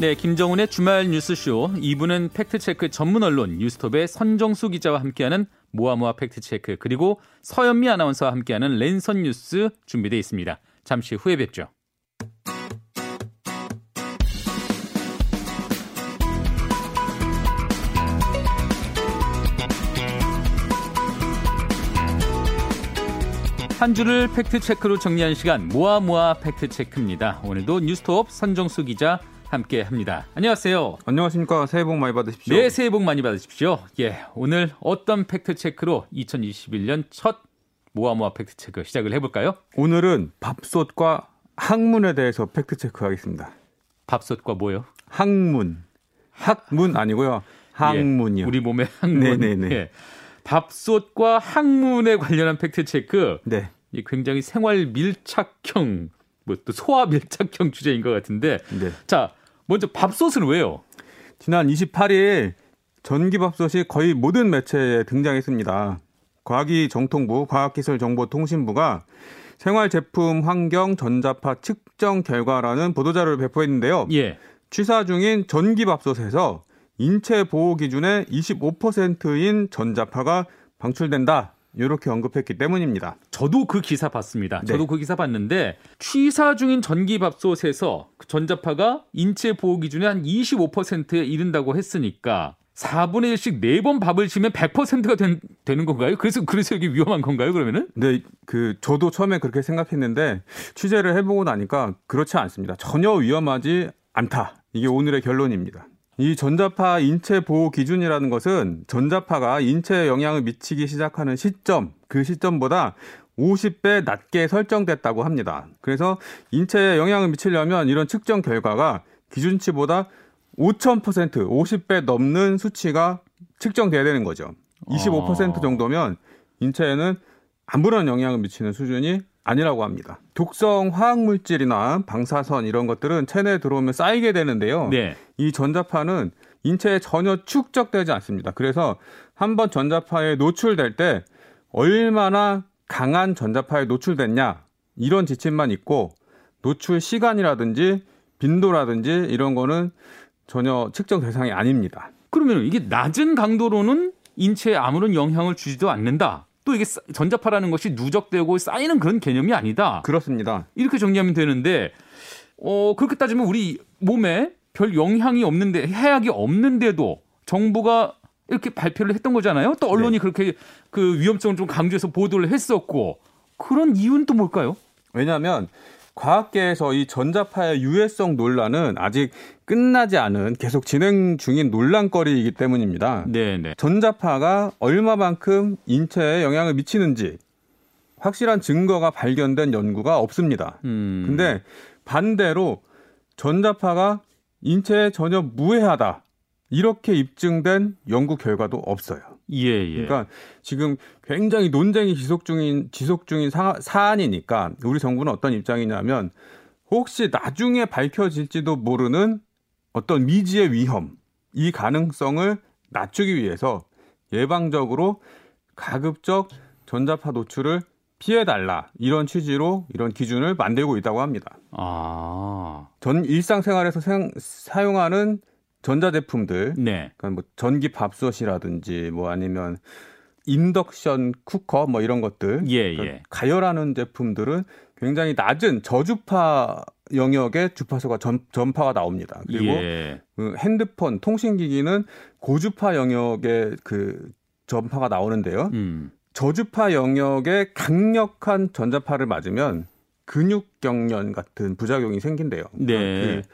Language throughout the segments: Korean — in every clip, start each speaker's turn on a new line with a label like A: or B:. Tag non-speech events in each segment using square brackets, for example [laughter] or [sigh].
A: 네, 김정은의 주말 뉴스쇼 2부는 팩트체크 전문 언론 뉴스톱의 선정수 기자와 함께하는 모아모아 팩트체크 그리고 서현미 아나운서와 함께하는 랜선 뉴스 준비되어 있습니다. 잠시 후에 뵙죠. 한 주를 팩트체크로 정리한 시간 모아모아 팩트체크입니다. 오늘도 뉴스톱 선정수 기자 함께 합니다. 안녕하세요.
B: 안녕하십니까. 새해 복 많이 받으십시오.
A: 네, 새해 복 많이 받으십시오. 예, 오늘 어떤 팩트체크로 2021년 첫 모아모아 팩트체크 시작을 해볼까요?
B: 오늘은 밥솥과 항문에 대해서 팩트체크 하겠습니다.
A: 밥솥과 뭐요?
B: 항문. 학문 아니고요. 항문이요.
A: 예, 우리 몸의 항문.
B: 네네네.
A: 예. 밥솥과 항문에 관련한 팩트체크.
B: 네.
A: 이 굉장히 생활 밀착형, 뭐 또 소화 밀착형 주제인 것 같은데.
B: 네.
A: 자, 먼저 밥솥은 왜요?
B: 지난 28일 전기밥솥이 거의 모든 매체에 등장했습니다. 과기정통부 과학기술정보통신부가 생활제품 환경 전자파 측정 결과라는 보도자료를 배포했는데요.
A: 예.
B: 취사 중인 전기밥솥에서 인체 보호 기준의 25%인 전자파가 방출된다. 이렇게 언급했기 때문입니다.
A: 저도 그 기사 봤습니다.
B: 네.
A: 저도 그 기사 봤는데 취사 중인 전기밥솥에서 그 전자파가 인체 보호 기준의 한 25%에 이른다고 했으니까 4분의 1씩 4번 밥을 치면 100%가 된, 되는 건가요? 그래서 그래서 이게 위험한 건가요? 그러면은?
B: 네, 그 저도 처음에 그렇게 생각했는데 취재를 해보고 나니까 그렇지 않습니다. 전혀 위험하지 않다. 이게 오늘의 결론입니다. 이 전자파 인체 보호 기준이라는 것은 전자파가 인체에 영향을 미치기 시작하는 시점, 그 시점보다 50배 낮게 설정됐다고 합니다. 그래서 인체에 영향을 미치려면 이런 측정 결과가 기준치보다 5,000% 50배 넘는 수치가 측정돼야 되는 거죠. 25% 정도면 인체에는 아무런 영향을 미치는 수준이 아니라고 합니다. 독성 화학 물질이나 방사선 이런 것들은 체내에 들어오면 쌓이게 되는데요.
A: 네.
B: 이 전자파는 인체에 전혀 축적되지 않습니다. 그래서 한번 전자파에 노출될 때 얼마나 강한 전자파에 노출됐냐 이런 지침만 있고 노출 시간이라든지 빈도라든지 이런 거는 전혀 측정 대상이 아닙니다.
A: 그러면 이게 낮은 강도로는 인체에 아무런 영향을 주지도 않는다. 또 이게 쌓- 전자파라는 것이 누적되고 쌓이는 그런 개념이 아니다.
B: 그렇습니다.
A: 이렇게 정리하면 되는데 어 그렇게 따지면 우리 몸에 별 영향이 없는데 해악이 없는데도 정부가 이렇게 발표를 했던 거잖아요. 또 언론이
B: 네.
A: 그렇게 그 위험성을 좀 강조해서 보도를 했었고 그런 이유는 또 뭘까요?
B: 왜냐하면 과학계에서 이 전자파의 유해성 논란은 아직 끝나지 않은 계속 진행 중인 논란거리이기 때문입니다.
A: 네, 네.
B: 전자파가 얼마만큼 인체에 영향을 미치는지 확실한 증거가 발견된 연구가 없습니다.
A: 음.
B: 근데 반대로 전자파가 인체에 전혀 무해하다. 이렇게 입증된 연구 결과도 없어요.
A: 예, 예.
B: 그러니까 지금 굉장히 논쟁이 지속 중인 지속 중인 사, 사안이니까 우리 정부는 어떤 입장이냐면 혹시 나중에 밝혀질지도 모르는 어떤 미지의 위험 이 가능성을 낮추기 위해서 예방적으로 가급적 전자파 노출을 피해 달라 이런 취지로 이런 기준을 만들고 있다고 합니다.
A: 아.
B: 전 일상생활에서 사용, 사용하는 전자제품들
A: 네.
B: 그러니까 뭐 전기 밥솥이라든지 뭐 아니면 인덕션 쿠커 뭐 이런 것들
A: 예,
B: 그러니까
A: 예.
B: 가열하는 제품들은 굉장히 낮은 저주파 영역의 주파수가 전, 전파가 나옵니다. 그리고
A: 예.
B: 그 핸드폰 통신기기는 고주파 영역의 그 전파가 나오는데요.
A: 음.
B: 저주파 영역의 강력한 전자파를 맞으면 근육 경련 같은 부작용이 생긴대요.
A: 네.
B: 그러니까 그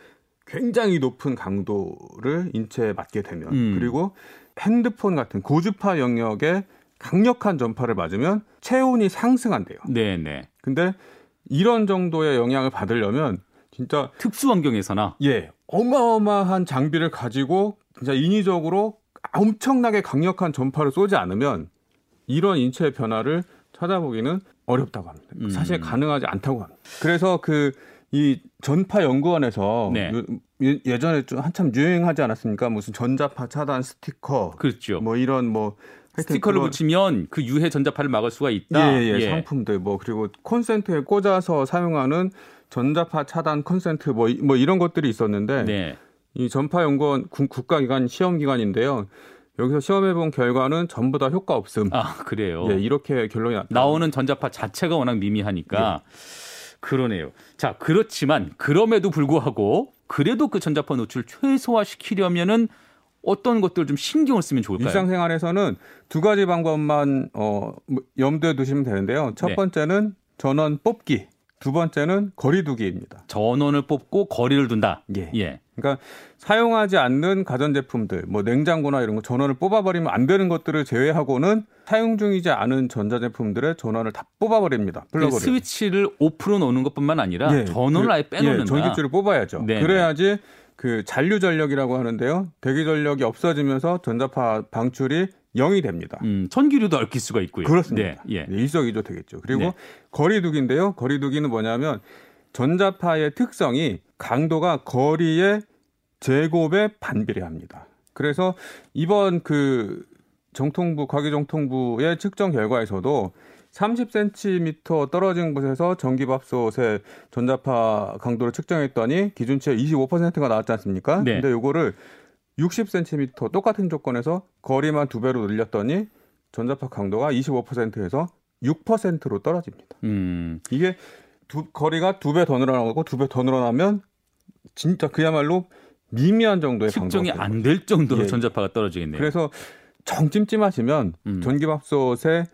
B: 굉장히 높은 강도를 인체에 맞게 되면
A: 음.
B: 그리고 핸드폰 같은 고주파 영역의 강력한 전파를 맞으면 체온이 상승한대요.
A: 네, 네.
B: 근데 이런 정도의 영향을 받으려면 진짜
A: 특수 환경에서나
B: 예 어마어마한 장비를 가지고 진짜 인위적으로 엄청나게 강력한 전파를 쏘지 않으면 이런 인체의 변화를 찾아보기는 어렵다고 합니다.
A: 음.
B: 사실 가능하지 않다고 합니다. 그래서 그 이 전파 연구원에서
A: 네.
B: 요- 예- 예전에 좀 한참 유행하지 않았습니까? 무슨 전자파 차단 스티커
A: 그렇죠.
B: 뭐 이런 뭐
A: 스티커를
B: 그런-
A: 붙이면 그 유해 전자파를 막을 수가 있다.
B: 예, 예, 상품들 뭐 그리고 콘센트에 꽂아서 사용하는 전자파 차단 콘센트 뭐, 이- 뭐 이런 것들이 있었는데
A: 네.
B: 이 전파 연구원 국- 국가기관 시험기관인데요. 여기서 시험해본 결과는 전부 다 효과 없음.
A: 아 그래요.
B: 예, 이렇게 결론이 났다.
A: 나오는 전자파 자체가 워낙 미미하니까 그러네요. 자 그렇지만 그럼에도 불구하고 그래도 그 전자파 노출 최소화시키려면은 어떤 것들 좀 신경을 쓰면 좋을까요?
B: 일상생활에서는 두 가지 방법만 어, 뭐, 염두에 두시면 되는데요. 첫
A: 네.
B: 번째는 전원 뽑기, 두 번째는 거리두기입니다.
A: 전원을 뽑고 거리를 둔다.
B: 예.
A: 예.
B: 그러니까 사용하지 않는 가전제품들, 뭐 냉장고나 이런 거 전원을 뽑아버리면 안 되는 것들을 제외하고는 사용 중이지 않은 전자제품들의 전원을 다 뽑아버립니다.
A: 그
B: 불러버려요.
A: 스위치를 오프로 놓는 것뿐만 아니라
B: 예,
A: 전원을
B: 그-
A: 아예 빼놓는다.
B: 예, 전기줄을 뽑아야죠.
A: 네,
B: 그래야지 그 잔류 전력이라고 하는데요. 대기 전력이 없어지면서 전자파 방출이 0이 됩니다.
A: 음, 전기료도 얽힐 수가 있고요.
B: 그렇습니다.
A: 네, 예.
B: 네, 일석이조 되겠죠. 그리고
A: 네.
B: 거리두기인데요. 거리두기는 뭐냐면 전자파의 특성이 강도가 거리의 제곱에 반비례합니다. 그래서 이번 그 정통부 과기정통부의 측정 결과에서도 30cm 떨어진 곳에서 전기밥솥의 전자파 강도를 측정했더니 기준치의 25%가 나왔지 않습니까?
A: 네.
B: 근데 요거를 60cm 똑같은 조건에서 거리만 두 배로 늘렸더니 전자파 강도가 25%에서 6%로 떨어집니다.
A: 음,
B: 이게 두, 거리가 두 배 더 늘어나고 두 배 더 늘어나면 진짜 그야말로 미미한 정도의
A: 측정이 안 될 정도로
B: 예.
A: 전자파가 떨어지겠네요.
B: 그래서 정 찜찜하시면
A: 음.
B: 전기밥솥에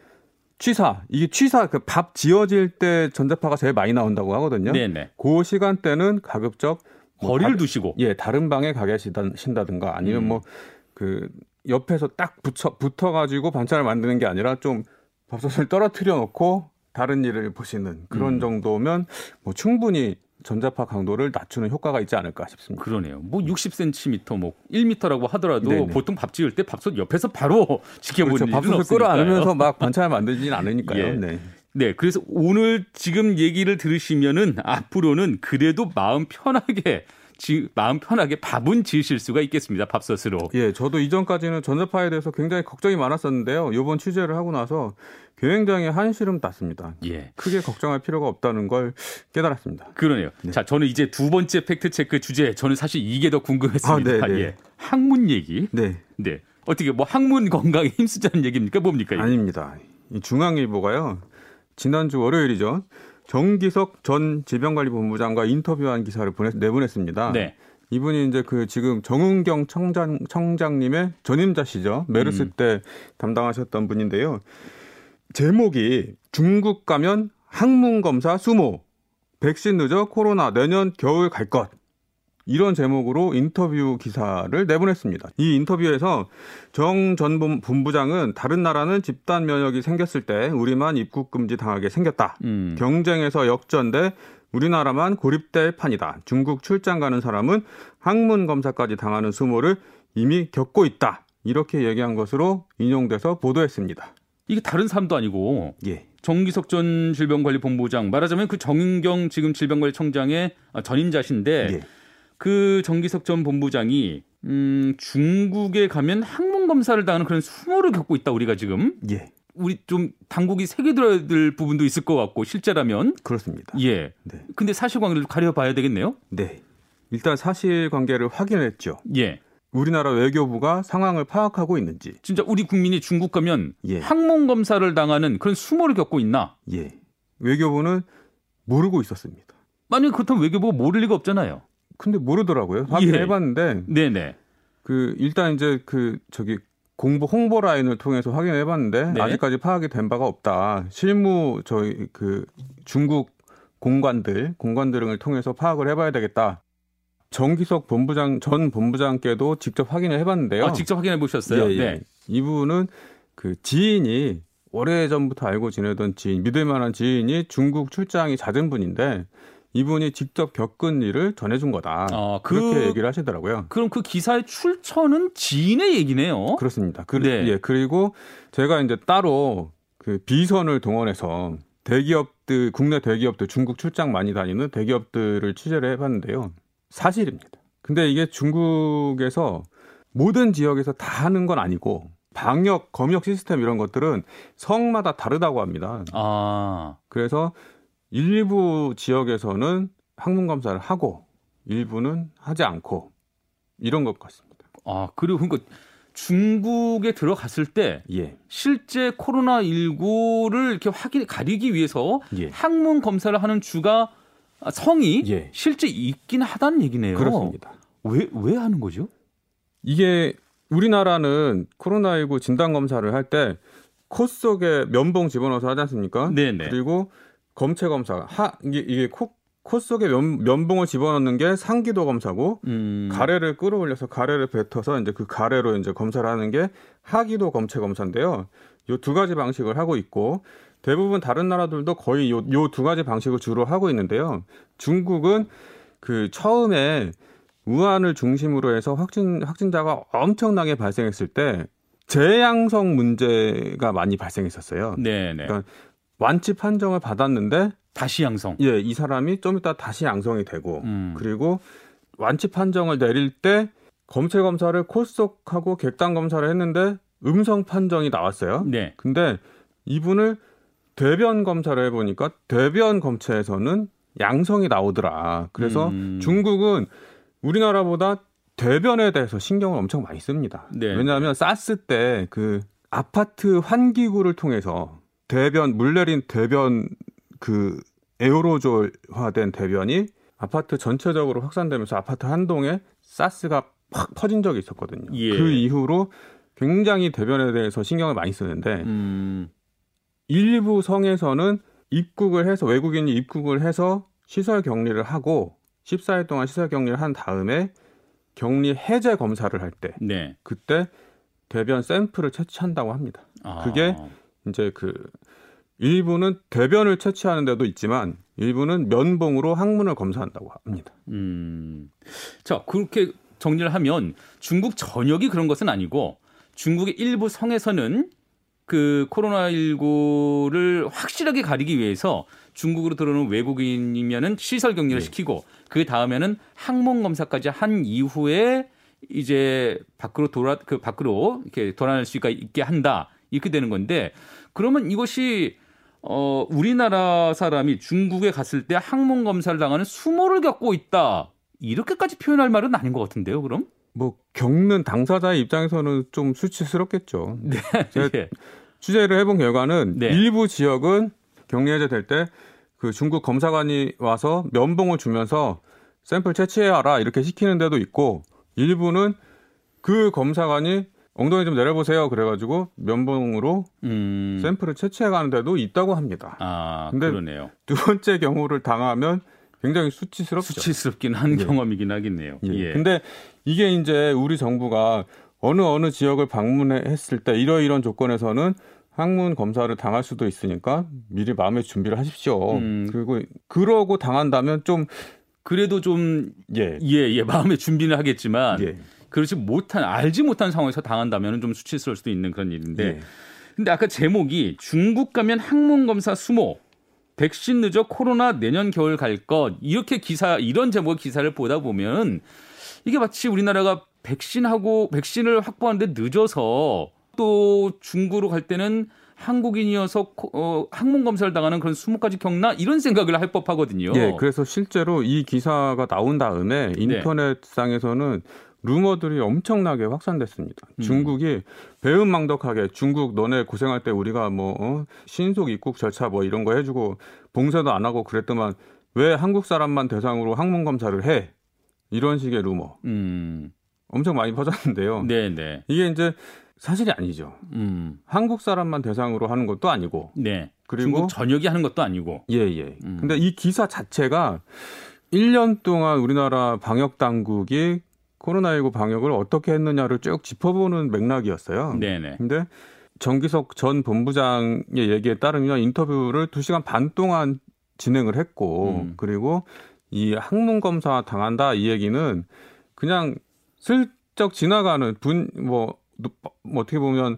B: 취사 이게 취사 그 밥 지어질 때 전자파가 제일 많이 나온다고 하거든요.
A: 네네.
B: 그 시간대는 가급적 뭐
A: 거리를
B: 다-
A: 두시고.
B: 예 다른 방에 가 계신다든가 아니면
A: 음.
B: 뭐그 옆에서 딱 붙어 가지고 반찬을 만드는 게 아니라 좀 밥솥을 떨어뜨려 놓고 다른 일을 보시는 그런
A: 음.
B: 정도면 뭐 충분히 전자파 강도를 낮추는 효과가 있지 않을까 싶습니다.
A: 그러네요. 뭐 60cm, 뭐 1m라고 하더라도
B: 네네.
A: 보통 밥 지을 때 밥솥 옆에서 바로 [laughs] 지켜보는
B: 그렇죠. 밥솥을. 끌어안으면서 막 반찬을 만들지는 않으니까요. [laughs]
A: 예.
B: 네.
A: 네, 그래서 오늘 지금 얘기를 들으시면은 앞으로는 그래도 마음 편하게 지, 마음 편하게 밥은 지으실 수가 있겠습니다. 밥솥으로.
B: 예, 저도 이전까지는 전자파에 대해서 굉장히 걱정이 많았었는데요. 이번 취재를 하고 나서 굉장히 한시름 났습니다.
A: 예.
B: 크게 걱정할 필요가 없다는 걸 깨달았습니다.
A: 그러네요.
B: 네.
A: 자, 저는 이제 두 번째 팩트 체크 주제, 저는 사실 이게 더 궁금했습니다.
B: 아, 네, 네.
A: 예. 학문 얘기.
B: 네,
A: 네. 어떻게 뭐 학문 건강에 [laughs] 힘쓰자는 얘기입니까? 뭡니까? 이거?
B: 아닙니다. 이 중앙일보가요. 지난주 월요일이죠. 정기석 전 질병관리본부장과 인터뷰한 기사를 보내, 내보냈습니다.
A: 네.
B: 이분이 이제 그 지금 정은경 청장, 청장님의 전임자시죠. 메르스
A: 음.
B: 때 담당하셨던 분인데요. 제목이 중국 가면 항문 검사 수모, 백신 늦어 코로나 내년 겨울 갈 것. 이런 제목으로 인터뷰 기사를 내보냈습니다. 이 인터뷰에서 정 전 본부장은 다른 나라는 집단 면역이 생겼을 때 우리만 입국 금지 당하게 생겼다.
A: 음.
B: 경쟁에서 역전돼 우리나라만 고립될 판이다. 중국 출장 가는 사람은 항문 검사까지 당하는 수모를 이미 겪고 있다. 이렇게 얘기한 것으로 인용돼서 보도했습니다.
A: 이게 다른 사람도 아니고
B: 예.
A: 정기석 전 질병관리본부장 말하자면 그 정은경 지금 질병관리청장의 아, 전임자신데
B: 예.
A: 그 정기석 전 본부장이 음, 중국에 가면 항문 검사를 당하는 그런 수모를 겪고 있다 우리가 지금
B: 예.
A: 우리 좀 당국이 새겨 들어야 될 부분도 있을 것 같고 실제라면
B: 그렇습니다.
A: 예.
B: 네.
A: 근데 사실관계를 가려봐야 되겠네요.
B: 네. 일단 사실관계를 확인했죠.
A: 예.
B: 우리나라 외교부가 상황을 파악하고 있는지.
A: 진짜 우리 국민이 중국 가면
B: 예.
A: 항문 검사를 당하는 그런 수모를 겪고 있나?
B: 예. 외교부는 모르고 있었습니다.
A: 만약 그렇다면 외교부가 모를 리가 없잖아요.
B: 근데 모르더라고요. 확인해
A: 예.
B: 봤는데
A: 네네.
B: 그 일단 이제 그 저기 공보 홍보 라인을 통해서 확인해 봤는데
A: 네.
B: 아직까지 파악이 된 바가 없다. 실무 저희 그 중국 공관들 공관 등을 통해서 파악을 해 봐야 되겠다. 정기석 본부장 전 본부장께도 직접 확인을 해 봤는데요.
A: 아, 직접 확인해 보셨어요?
B: 예, 예.
A: 네.
B: 이분은 그 지인이 오래 전부터 알고 지내던 지인, 믿을 만한 지인이 중국 출장이 잦은 분인데 이분이 직접 겪은 일을 전해준 거다.
A: 아, 그-
B: 그렇게 얘기를 하시더라고요.
A: 그럼 그 기사의 출처는 지인의 얘기네요.
B: 그렇습니다. 그,
A: 네.
B: 예, 그리고 제가 이제 따로 그 비선을 동원해서 대기업들, 국내 대기업들, 중국 출장 많이 다니는 대기업들을 취재를 해봤는데요. 사실입니다. 근데 이게 중국에서 모든 지역에서 다 하는 건 아니고 방역, 검역 시스템 이런 것들은 성마다 다르다고 합니다.
A: 아,
B: 그래서 일부 지역에서는 항문 검사를 하고 일부는 하지 않고 이런 것 같습니다.
A: 아 그리고 그러니까 중국에 들어갔을 때
B: 예.
A: 실제 코로나 19를 이렇게 확인 가리기 위해서
B: 예.
A: 항문 검사를 하는 주가 성이
B: 예.
A: 실제 있긴 하다는 얘기네요.
B: 그렇습니다.
A: 왜 왜 하는 거죠?
B: 이게 우리나라는 코로나19 진단 검사를 할 때 코 속에 면봉 집어넣어서 하지 않습니까?
A: 네네.
B: 그리고 검체 검사 하 이게, 이게 코, 코 속에 면, 면봉을 집어넣는 게 상기도 검사고
A: 음.
B: 가래를 끌어올려서 가래를 뱉어서 이제 그 가래로 이제 검사를 하는 게 하기도 검체 검사인데요. 요 두 가지 방식을 하고 있고 대부분 다른 나라들도 거의 요 요 두 가지 방식을 주로 하고 있는데요. 중국은 그 처음에 우한을 중심으로 해서 확진 확진자가 엄청나게 발생했을 때 재양성 문제가 많이 발생했었어요.
A: 네 네.
B: 그러니까 완치 판정을 받았는데
A: 다시 양성.
B: 예, 이 사람이 좀 이따 다시 양성이 되고
A: 음.
B: 그리고 완치 판정을 내릴 때 검체 검사를 콜속하고 객단 검사를 했는데 음성 판정이 나왔어요.
A: 네.
B: 근데 이분을 대변 검사를 해보니까 대변 검체에서는 양성이 나오더라. 그래서
A: 음.
B: 중국은 우리나라보다 대변에 대해서 신경을 엄청 많이 씁니다.
A: 네.
B: 왜냐하면 사스 때 그 아파트 환기구를 통해서 대변 물 내린 대변 그 에어로졸화된 대변이 아파트 전체적으로 확산되면서 아파트 한 동에 사스가 확 퍼진 적이 있었거든요.
A: 예.
B: 그 이후로 굉장히 대변에 대해서 신경을 많이 쓰는데
A: 음.
B: 일부 성에서는 입국을 해서 외국인이 입국을 해서 시설 격리를 하고 14일 동안 시설 격리를 한 다음에 격리 해제 검사를 할때
A: 네.
B: 그때 대변 샘플을 채취한다고 합니다.
A: 아.
B: 그게 이제 그 일부는 대변을 채취하는 데도 있지만 일부는 면봉으로 항문을 검사한다고 합니다.
A: 음. 자, 그렇게 정리를 하면 중국 전역이 그런 것은 아니고 중국의 일부 성에서는 그 코로나19를 확실하게 가리기 위해서 중국으로 들어오는 외국인이면은 시설 격리를
B: 네.
A: 시키고 그 다음에는 항문 검사까지 한 이후에 이제 밖으로 돌아 그 밖으로 이렇게 돌아날 수가 있게 한다 이렇게 되는 건데 그러면 이것이 어 우리나라 사람이 중국에 갔을 때 항문 검사를 당하는 수모를 겪고 있다 이렇게까지 표현할 말은 아닌 것 같은데요 그럼
B: 뭐 겪는 당사자의 입장에서는 좀 수치스럽겠죠.
A: 네 [laughs] 예.
B: 취재를 해본 결과는
A: 네.
B: 일부 지역은 격리 해제 될 때 그 중국 검사관이 와서 면봉을 주면서 샘플 채취해라 이렇게 시키는 데도 있고 일부는 그 검사관이 엉덩이 좀 내려보세요 그래가지고 면봉으로
A: 음.
B: 샘플을 채취해 가는 데도 있다고 합니다.
A: 아
B: 근데
A: 그러네요
B: 두 번째 경우를 당하면 굉장히 수치스럽죠.
A: 수치스럽긴 한
B: 예.
A: 경험이긴 하겠네요
B: 예.
A: 예.
B: 근데 이게 이제 우리 정부가 어느 어느 지역을 방문했을 때 이러이런 조건에서는 항문 검사를 당할 수도 있으니까 미리 마음의 준비를 하십시오.
A: 음.
B: 그리고 그러고 당한다면 좀
A: 그래도 좀
B: 예.
A: 예, 예, 마음의 준비는 하겠지만
B: 예.
A: 그렇지 못한 알지 못한 상황에서 당한다면 좀 수치스러울 수도 있는 그런 일인데
B: 예.
A: 근데 아까 제목이 중국 가면 항문 검사 수모 백신 늦어 코로나 내년 겨울 갈 것 이렇게 기사 이런 제목의 기사를 보다 보면 이게 마치 우리나라가 백신하고 백신을 확보하는데 늦어서 또 중국으로 갈 때는 한국인이어서 코- 어, 항문 검사를 당하는 그런 수모까지 겪나 이런 생각을 할 법하거든요.
B: 예, 그래서 실제로 이 기사가 나온 다음에
A: 네.
B: 인터넷상에서는 루머들이 엄청나게 확산됐습니다.
A: 음.
B: 중국이 배은망덕하게 중국 너네 고생할 때 우리가 뭐 어, 신속 입국 절차 뭐 이런 거 해주고 봉쇄도 안 하고 그랬더만 왜 한국 사람만 대상으로 항문 검사를 해? 이런 식의 루머
A: 음,
B: 엄청 많이 퍼졌는데요.
A: 네, 네,
B: 이게 이제 사실이 아니죠.
A: 음,
B: 한국 사람만 대상으로 하는 것도 아니고
A: 네.
B: 그리고
A: 중국 전역이 하는 것도 아니고.
B: 예, 예.
A: 음.
B: 근데 이 기사 자체가 1년 동안 우리나라 방역 당국이 코로나19 방역을 어떻게 했느냐를 쭉 짚어보는 맥락이었어요.
A: 네, 네.
B: 근데 정기석 전 본부장의 얘기에 따르면 인터뷰를 2시간 반 동안 진행을 했고
A: 음.
B: 그리고 이 항문 검사 당한다 이 얘기는 그냥 슬쩍 지나가는 분뭐 뭐 어떻게 보면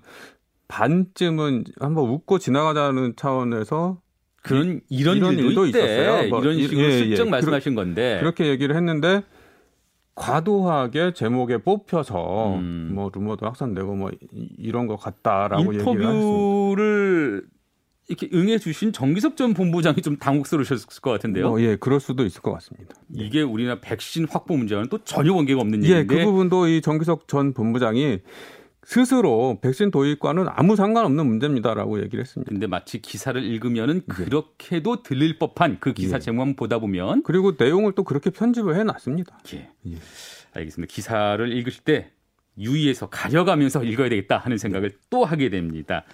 B: 반쯤은 한번 웃고 지나가자는 차원에서
A: 그런 이런,
B: 이런
A: 일도.
B: 있었어요. 뭐
A: 이런
B: 이-
A: 식으로
B: 예, 예.
A: 말씀하신 건데.
B: 그렇게 얘기를 했는데 과도하게 제목에 뽑혀서
A: 음.
B: 뭐 루머도 확산되고 뭐 이- 이런 것 같다라고 얘기를 했습니다.
A: 인터뷰를 이렇게 응해주신 정기석 전 본부장이 좀 당혹스러우셨을 것 같은데요.
B: 어, 예, 그럴 수도 있을 것 같습니다.
A: 이게 우리나라 백신 확보 문제와는 또 전혀 관계가 없는
B: 예,
A: 얘기인데.
B: 그 부분도 이 정기석 전 본부장이 스스로 백신 도입과는 아무 상관없는 문제입니다라고 얘기를 했습니다.
A: 근데 마치 기사를 읽으면은 그렇게도 들릴 법한 그 기사
B: 예.
A: 제목만 보다 보면
B: 그리고 내용을 또 그렇게 편집을 해 놨습니다.
A: 예.
B: 예.
A: 알겠습니다. 기사를 읽으실 때 유의해서 가려가면서 읽어야 되겠다 하는 생각을 또 하게 됩니다.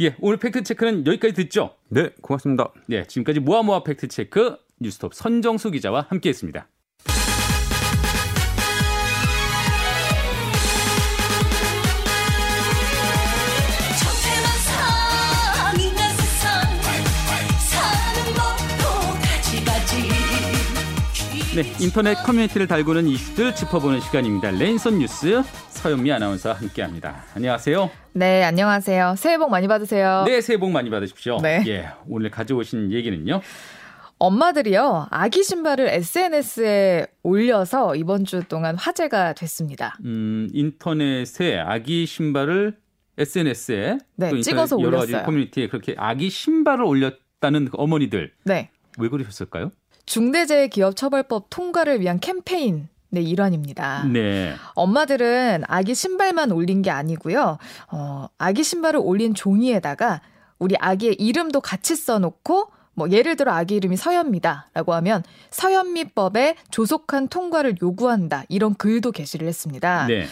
A: 예, 오늘 팩트 체크는 여기까지 듣죠.
B: 네, 고맙습니다.
A: 네, 지금까지 모아모아 팩트 체크 뉴스톱 선정수 기자와 함께했습니다. 네, 인터넷 커뮤니티를 달구는 이슈들 짚어보는 시간입니다. 랜선 뉴스 서현미 아나운서와 함께합니다. 안녕하세요.
C: 네, 안녕하세요. 새해 복 많이 받으세요.
A: 네, 새해 복 많이 받으십시오.
C: 네.
A: 예, 오늘 가져오신 얘기는요.
C: 엄마들이요, 아기 신발을 SNS에 올려서 이번 주 동안 화제가 됐습니다.
A: 음, 인터넷에 아기 신발을 SNS에
C: 네, 찍어서
A: 여러 가지
C: 올렸어요.
A: 커뮤니티에 그렇게 아기 신발을 올렸다는 그 어머니들
C: 네.
A: 왜 그러셨을까요?
C: 중대재해기업처벌법 통과를 위한 캠페인. 의 일환입니다.
A: 네.
C: 엄마들은 아기 신발만 올린 게 아니고요. 어, 아기 신발을 올린 종이에다가 우리 아기의 이름도 같이 써놓고 뭐 예를 들어 아기 이름이 서현미다라고 하면 서현미법에 조속한 통과를 요구한다 이런 글도 게시를 했습니다.
A: 네.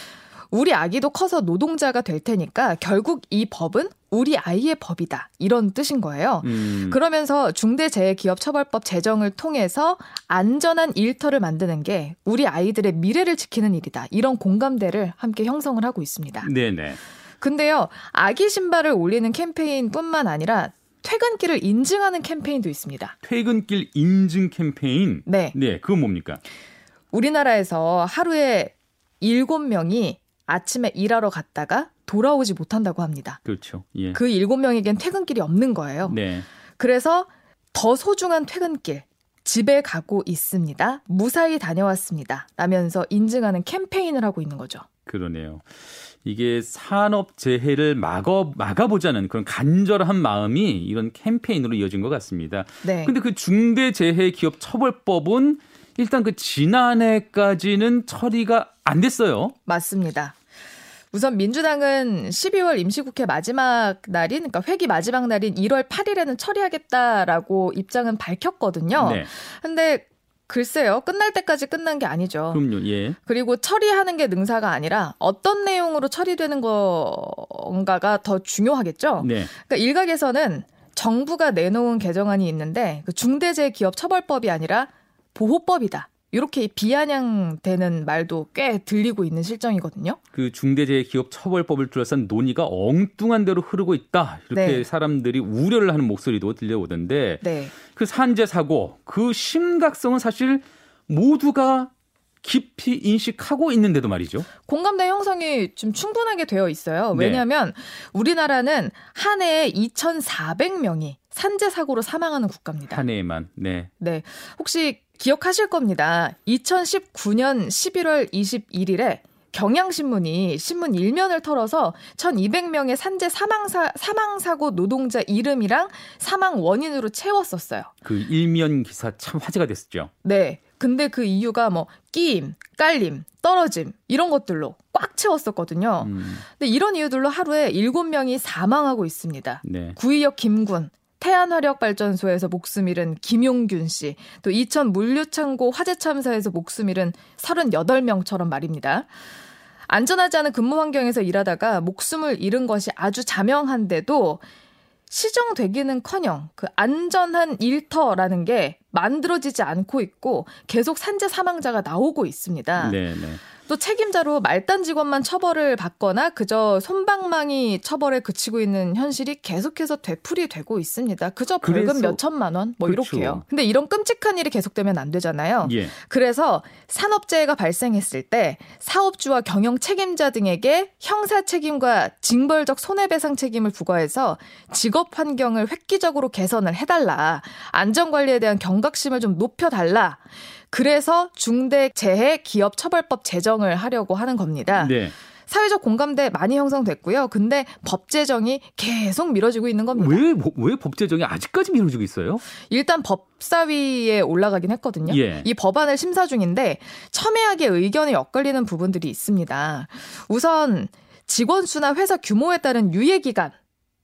C: 우리 아기도 커서 노동자가 될 테니까 결국 이 법은 우리 아이의 법이다 이런 뜻인 거예요.
A: 음,
C: 그러면서 중대재해기업처벌법 제정을 통해서 안전한 일터를 만드는 게 우리 아이들의 미래를 지키는 일이다. 이런 공감대를 함께 형성을 하고 있습니다.
A: 네네.
C: 근데요, 아기 신발을 올리는 캠페인뿐만 아니라 퇴근길을 인증하는 캠페인도 있습니다.
A: 퇴근길 인증 캠페인.
C: 네.
A: 네, 그건 뭡니까?
C: 우리나라에서 하루에 7명이 아침에 일하러 갔다가 돌아오지 못한다고 합니다.
A: 그렇죠. 예.
C: 그 7명에겐 퇴근길이 없는 거예요.
A: 네.
C: 그래서 더 소중한 퇴근길 집에 가고 있습니다. 무사히 다녀왔습니다. 라면서 인증하는 캠페인을 하고 있는 거죠.
A: 그러네요. 이게 산업 재해를 막어 막아보자는 그런 간절한 마음이 이런 캠페인으로 이어진 것 같습니다.
C: 네.
A: 근데 그 중대 재해 기업 처벌법은 일단 그 지난해까지는 처리가 안 됐어요.
C: 맞습니다. 우선 민주당은 12월 임시국회 마지막 날인, 그러니까 회기 마지막 날인 1월 8일에는 처리하겠다라고 입장은 밝혔거든요.
A: 네.
C: 근데 글쎄요, 끝날 때까지 끝난 게 아니죠.
A: 그럼요. 예.
C: 그리고 처리하는 게 능사가 아니라 어떤 내용으로 처리되는 건가가 더 중요하겠죠.
A: 네.
C: 그러니까 일각에서는 정부가 내놓은 개정안이 있는데 그 중대재해기업처벌법이 아니라 보호법이다. 이렇게 비아냥되는 말도 꽤 들리고 있는 실정이거든요.
A: 그 중대재해기업처벌법을 둘러싼 논의가 엉뚱한 대로 흐르고 있다. 이렇게
C: 네.
A: 사람들이 우려를 하는 목소리도 들려오던데
C: 네.
A: 그 산재 사고 그 심각성은 사실 모두가 깊이 인식하고 있는데도 말이죠.
C: 공감대 형성이 좀 충분하게 되어 있어요.
A: 네.
C: 왜냐하면 우리나라는 한 해에 2,400명이 산재 사고로 사망하는 국가입니다.
A: 한 해에만. 네.
C: 네. 혹시 기억하실 겁니다. 2019년 11월 21일에 경향신문이 신문 일면을 털어서 1,200명의 산재 사망사, 사망사고 노동자 이름이랑 사망 원인으로 채웠었어요.
A: 그 일면 기사 참 화제가 됐었죠.
C: 네. 근데 그 이유가 뭐 끼임, 깔림, 떨어짐 이런 것들로 꽉 채웠었거든요.
A: 음,
C: 근데 이런 이유들로 하루에 7명이 사망하고 있습니다.
A: 네.
C: 구의역 김군, 태안화력발전소에서 목숨 잃은 김용균 씨, 또 이천 물류창고 화재 참사에서 목숨 잃은 38명처럼 말입니다. 안전하지 않은 근무 환경에서 일하다가 목숨을 잃은 것이 아주 자명한데도 시정되기는 커녕 그 안전한 일터라는 게 만들어지지 않고 있고 계속 산재 사망자가 나오고 있습니다.
A: 네, 네.
C: 또 책임자로 말단 직원만 처벌을 받거나 그저 손방망이 처벌에 그치고 있는 현실이 계속해서 되풀이되고 있습니다. 그저 벌금
A: 그래서-
C: 몇 천만 원뭐
A: 그렇죠.
C: 이렇게요. 근데 이런 끔찍한 일이 계속되면 안 되잖아요.
A: 예.
C: 그래서 산업재해가 발생했을 때 사업주와 경영 책임자 등에게 형사 책임과 징벌적 손해배상 책임을 부과해서 직업 환경을 획기적으로 개선을 해달라. 안전관리에 대한 경각심을 좀 높여달라. 그래서 중대재해 기업처벌법 제정을 하려고 하는 겁니다.
A: 네.
C: 사회적 공감대 많이 형성됐고요. 근데 법 제정이 계속 미뤄지고 있는 겁니다.
A: 왜, 왜 법 제정이 아직까지 미뤄지고 있어요?
C: 일단 법사위에 올라가긴 했거든요.
A: 예.
C: 이 법안을 심사 중인데 첨예하게 의견이 엇갈리는 부분들이 있습니다. 우선 직원 수나 회사 규모에 따른 유예 기간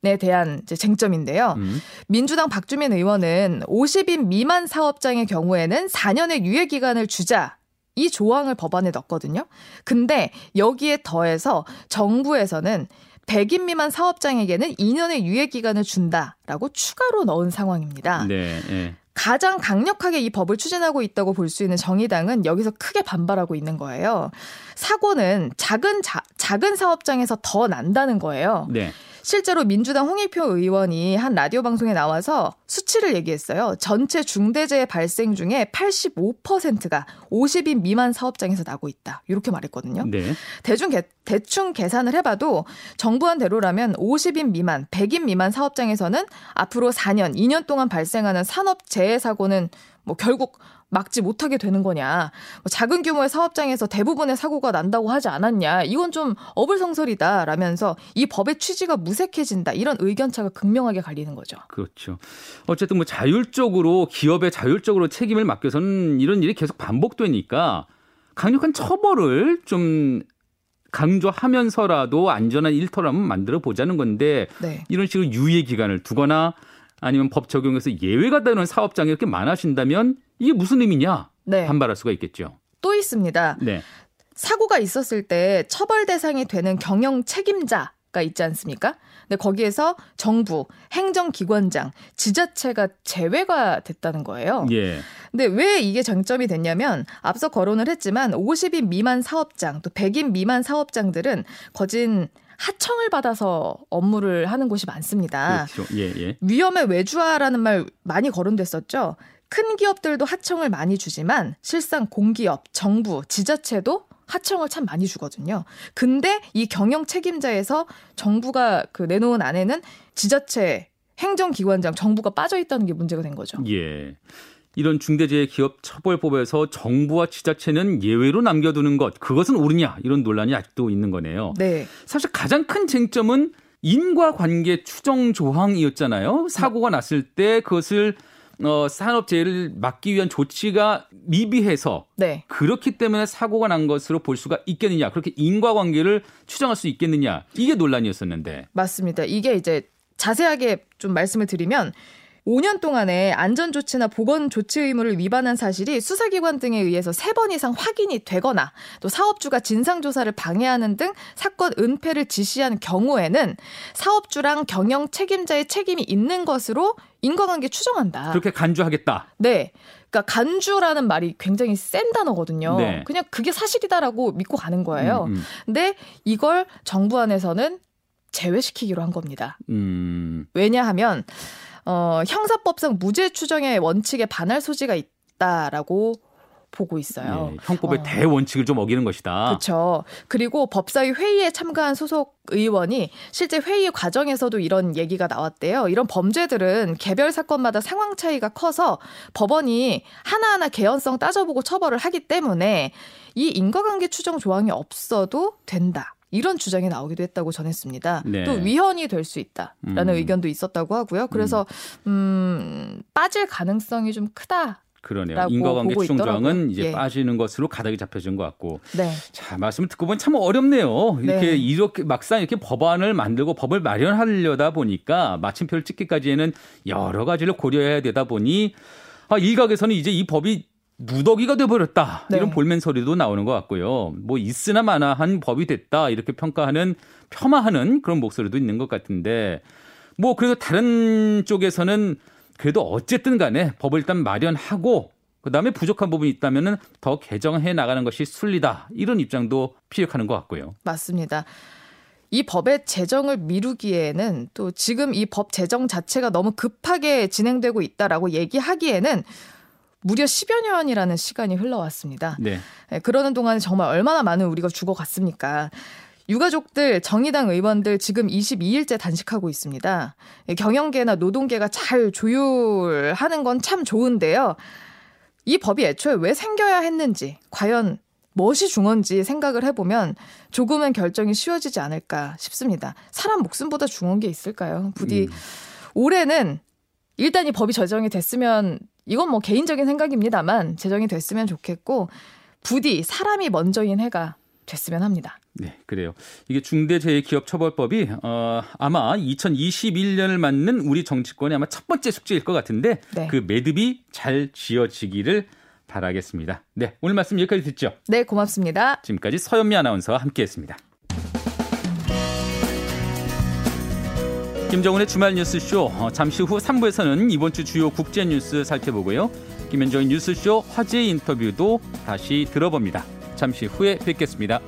C: 에 대한 이제 쟁점인데요.
A: 음.
C: 민주당 박주민 의원은 50인 미만 사업장의 경우에는 4년의 유예 기간을 주자. 이 조항을 법안에 넣었거든요. 근데 여기에 더해서 정부에서는 100인 미만 사업장에게는 2년의 유예 기간을 준다라고 추가로 넣은 상황입니다.
A: 네, 예.
C: 가장 강력하게 이 법을 추진하고 있다고 볼 수 있는 정의당은 여기서 크게 반발하고 있는 거예요. 사고는 작은 자, 작은 사업장에서 더 난다는 거예요.
A: 네.
C: 실제로 민주당 홍익표 의원이 한 라디오 방송에 나와서 수치를 얘기했어요. 전체 중대재해 발생 중에 85%가 50인 미만 사업장에서 나고 있다. 이렇게 말했거든요.
A: 네.
C: 대중 개- 대충 계산을 해봐도 정부안 대로라면 50인 미만, 100인 미만 사업장에서는 앞으로 4년, 2년 동안 발생하는 산업 재해 사고는 뭐 결국 막지 못하게 되는 거냐. 뭐 작은 규모의 사업장에서 대부분의 사고가 난다고 하지 않았냐. 이건 좀 어불성설이다. 라면서 이 법의 취지가 무색해진다. 이런 의견차가 극명하게 갈리는 거죠.
A: 그렇죠. 어쨌든 뭐 자율적으로 기업에 자율적으로 책임을 맡겨서는 이런 일이 계속 반복되니까 강력한 처벌을 좀 강조하면서라도 안전한 일터라면 만들어 보자는 건데
C: 네.
A: 이런 식으로 유예 기간을 두거나 아니면 법 적용에서 예외가 되는 사업장이 이렇게 많아진다면 이게 무슨 의미냐
C: 네.
A: 반발할 수가 있겠죠.
C: 또 있습니다.
A: 네.
C: 사고가 있었을 때 처벌 대상이 되는 경영 책임자 가 있지 않습니까? 근데 거기에서 정부, 행정기관장, 지자체가 제외가 됐다는 거예요.
A: 예.
C: 근데 왜 이게 쟁점이 됐냐면 앞서 거론을 했지만 50인 미만 사업장 또 100인 미만 사업장들은 거진 하청을 받아서 업무를 하는 곳이 많습니다.
A: 그렇죠. 예, 예.
C: 위험의 외주화라는 말 많이 거론됐었죠. 큰 기업들도 하청을 많이 주지만 실상 공기업, 정부, 지자체도 하청을 참 많이 주거든요. 근데 이 경영 책임자에서 정부가 그 내놓은 안에는 지자체, 행정기관장, 정부가 빠져 있다는 게 문제가 된 거죠.
A: 예. 이런 중대재해 기업 처벌법에서 정부와 지자체는 예외로 남겨두는 것 그것은 옳으냐 이런 논란이 아직도 있는 거네요.
C: 네.
A: 사실 가장 큰 쟁점은 인과관계 추정 조항이었잖아요. 사고가 났을 때 그것을 어, 산업재해를 막기 위한 조치가 미비해서
C: 네.
A: 그렇기 때문에 사고가 난 것으로 볼 수가 있겠느냐. 그렇게 인과관계를 추정할 수 있겠느냐. 이게 논란이었었는데.
C: 맞습니다. 이게 이제 자세하게 좀 말씀을 드리면 5년 동안에 안전조치나 보건조치 의무를 위반한 사실이 수사기관 등에 의해서 3번 이상 확인이 되거나 또 사업주가 진상조사를 방해하는 등 사건 은폐를 지시한 경우에는 사업주랑 경영 책임자의 책임이 있는 것으로 인과관계 추정한다.
A: 그렇게 간주하겠다.
C: 네. 그러니까 간주라는 말이 굉장히 센 단어거든요.
A: 네.
C: 그냥 그게 사실이다라고 믿고 가는 거예요.
A: 음,
C: 근데 이걸 정부 안에서는 제외시키기로 한 겁니다.
A: 음,
C: 왜냐하면 어, 형사법상 무죄 추정의 원칙에 반할 소지가 있다라고 보고 있어요.
A: 예, 형법의
C: 어.
A: 대원칙을 좀 어기는 것이다.
C: 그렇죠. 그리고 법사위 회의에 참가한 소속 의원이 실제 회의 과정에서도 이런 얘기가 나왔대요. 이런 범죄들은 개별 사건마다 상황 차이가 커서 법원이 하나하나 개연성 따져보고 처벌을 하기 때문에 이 인과관계 추정 조항이 없어도 된다. 이런 주장이 나오기도 했다고 전했습니다.
A: 네.
C: 또 위헌이 될 수 있다라는
A: 음.
C: 의견도 있었다고 하고요. 그래서 음, 빠질 가능성이 좀 크다.
A: 그러네요. 인과관계
C: 보고
A: 추정 조항은
C: 있더라고요.
A: 이제
C: 예.
A: 빠지는 것으로 가닥이 잡혀진 것 같고.
C: 네.
A: 자, 말씀을 듣고 보면 참 어렵네요. 이렇게
C: 네.
A: 이렇게 막상 이렇게 법안을 만들고 법을 마련하려다 보니까 마침표를 찍기까지에는 여러 가지를 고려해야 되다 보니 아, 일각에서는 이제 이 법이 누더기가 돼버렸다
C: 네.
A: 이런 볼멘 소리도 나오는 것 같고요. 뭐 있으나 마나한 법이 됐다 이렇게 평가하는 폄하하는 그런 목소리도 있는 것 같은데 뭐 그래도 다른 쪽에서는 그래도 어쨌든 간에 법을 일단 마련하고 그다음에 부족한 부분이 있다면은 더 개정해 나가는 것이 순리다 이런 입장도 피력하는 것 같고요.
C: 맞습니다. 이 법의 제정을 미루기에는 또 지금 이 법 제정 자체가 너무 급하게 진행되고 있다라고 얘기하기에는 무려 10여 년이라는 시간이 흘러왔습니다.
A: 네.
C: 예, 그러는 동안에 정말 얼마나 많은 우리가 죽어갔습니까? 유가족들, 정의당 의원들 지금 22일째 단식하고 있습니다. 예, 경영계나 노동계가 잘 조율하는 건 참 좋은데요. 이 법이 애초에 왜 생겨야 했는지, 과연 무엇이 중요한지 생각을 해보면 조금은 결정이 쉬워지지 않을까 싶습니다. 사람 목숨보다 중요한 게 있을까요? 부디
A: 음.
C: 올해는 일단 이 법이 제정이 됐으면 이건 뭐 개인적인 생각입니다만 제정이 됐으면 좋겠고 부디 사람이 먼저인 해가 됐으면 합니다.
A: 네, 그래요. 이게 중대재해기업처벌법이 어, 아마 2021년을 맞는 우리 정치권의 아마 첫 번째 숙제일 것 같은데
C: 네.
A: 그 매듭이 잘 지어지기를 바라겠습니다. 네, 오늘 말씀 여기까지 듣죠.
C: 네, 고맙습니다.
A: 지금까지 서현미 아나운서와 함께했습니다. 김정은의 주말 뉴스쇼 어, 잠시 후 3부에서는 이번 주 주요 국제 뉴스 살펴보고요. 김현정의 뉴스쇼 화제 인터뷰도 다시 들어봅니다. 잠시 후에 뵙겠습니다.